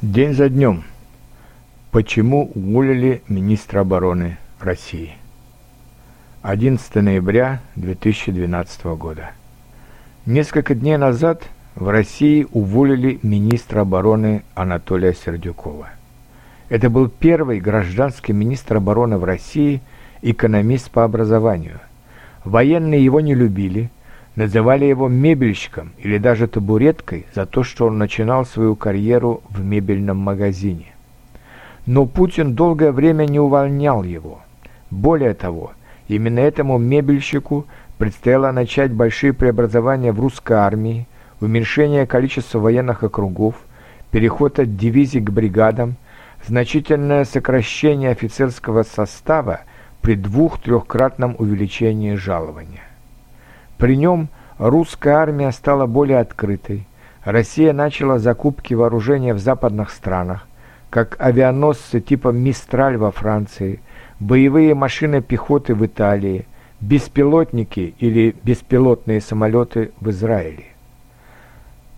День за днем. Почему уволили министра обороны России? 11 ноября 2012 года. Несколько дней назад в России уволили министра обороны Анатолия Сердюкова. Это был первый гражданский министр обороны в России, экономист по образованию. Военные его не любили – Называли его мебельщиком или даже табуреткой за то, что он начинал свою карьеру в мебельном магазине. Но Путин долгое время не увольнял его. Более того, именно этому мебельщику предстояло начать большие преобразования в русской армии, уменьшение количества военных округов, переход от дивизий к бригадам, значительное сокращение офицерского состава при двух-трехкратном увеличении жалования. При нем русская армия стала более открытой. Россия начала закупки вооружения в западных странах, как авианосцы типа «Мистраль» во Франции, боевые машины пехоты в Италии, беспилотники или беспилотные самолеты в Израиле.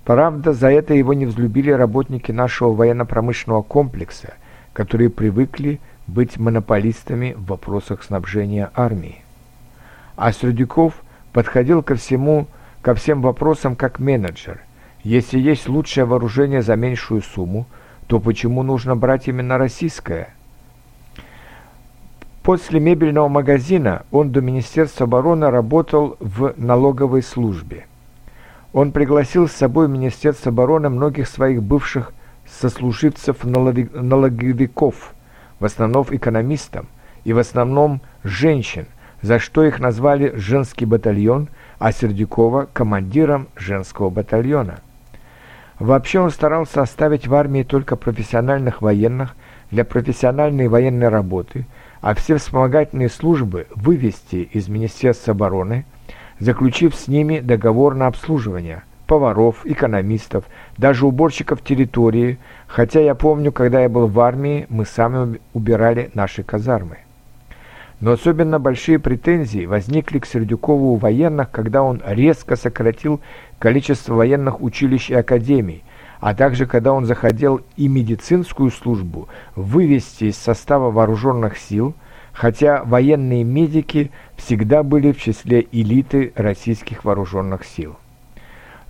Правда, за это его не взлюбили работники нашего военно-промышленного комплекса, которые привыкли быть монополистами в вопросах снабжения армии. А Сердюков – подходил ко всему, ко всем вопросам как менеджер. Если есть лучшее вооружение за меньшую сумму, то почему нужно брать именно российское? После мебельного магазина он до Министерства обороны работал в налоговой службе. Он пригласил с собой в Министерство обороны многих своих бывших сослуживцев-налоговиков, в основном экономистам, и в основном женщин – за что их назвали «женский батальон», а Сердюкова – командиром женского батальона. Вообще он старался оставить в армии только профессиональных военных для профессиональной военной работы, а все вспомогательные службы вывести из Министерства обороны, заключив с ними договор на обслуживание – поваров, экономистов, даже уборщиков территории, хотя я помню, когда я был в армии, мы сами убирали наши казармы. Но особенно большие претензии возникли к Сердюкову у военных, когда он резко сократил количество военных училищ и академий, а также когда он захотел и медицинскую службу вывести из состава вооруженных сил, хотя военные медики всегда были в числе элиты российских вооруженных сил.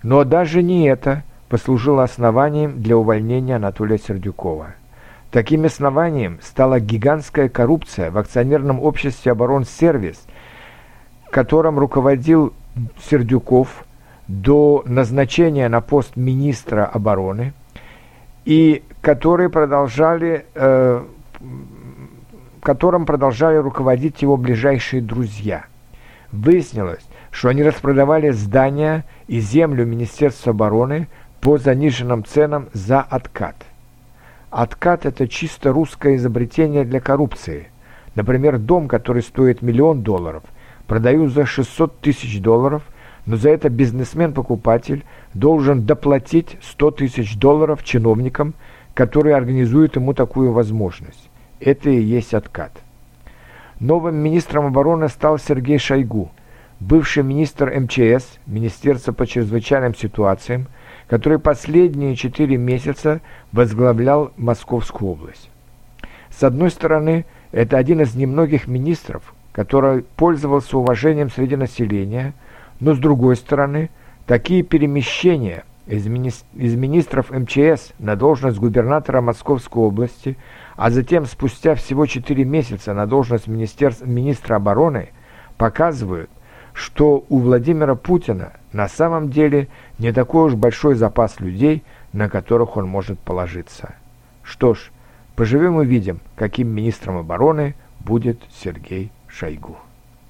Но даже не это послужило основанием для увольнения Анатолия Сердюкова. Таким основанием стала гигантская коррупция в акционерном обществе «Оборонсервис», которым руководил Сердюков до назначения на пост министра обороны, и которые продолжали, э, которым продолжали руководить его ближайшие друзья. Выяснилось, что они распродавали здания и землю Министерства обороны по заниженным ценам за откат. Откат – это чисто русское изобретение для коррупции. Например, дом, который стоит миллион долларов, продают за 600 тысяч долларов, но за это бизнесмен-покупатель должен доплатить 100 тысяч долларов чиновникам, которые организуют ему такую возможность. Это и есть откат. Новым министром обороны стал Сергей Шойгу, бывший министр МЧС, Министерства по чрезвычайным ситуациям, который последние четыре месяца возглавлял Московскую область. С одной стороны, это один из немногих министров, который пользовался уважением среди населения, но с другой стороны, такие перемещения из, мини из министров МЧС на должность губернатора Московской области, а затем спустя всего четыре месяца на должность министра обороны показывают, что у Владимира Путина на самом деле не такой уж большой запас людей, на которых он может положиться. Что ж, поживем и видим, каким министром обороны будет Сергей Шойгу.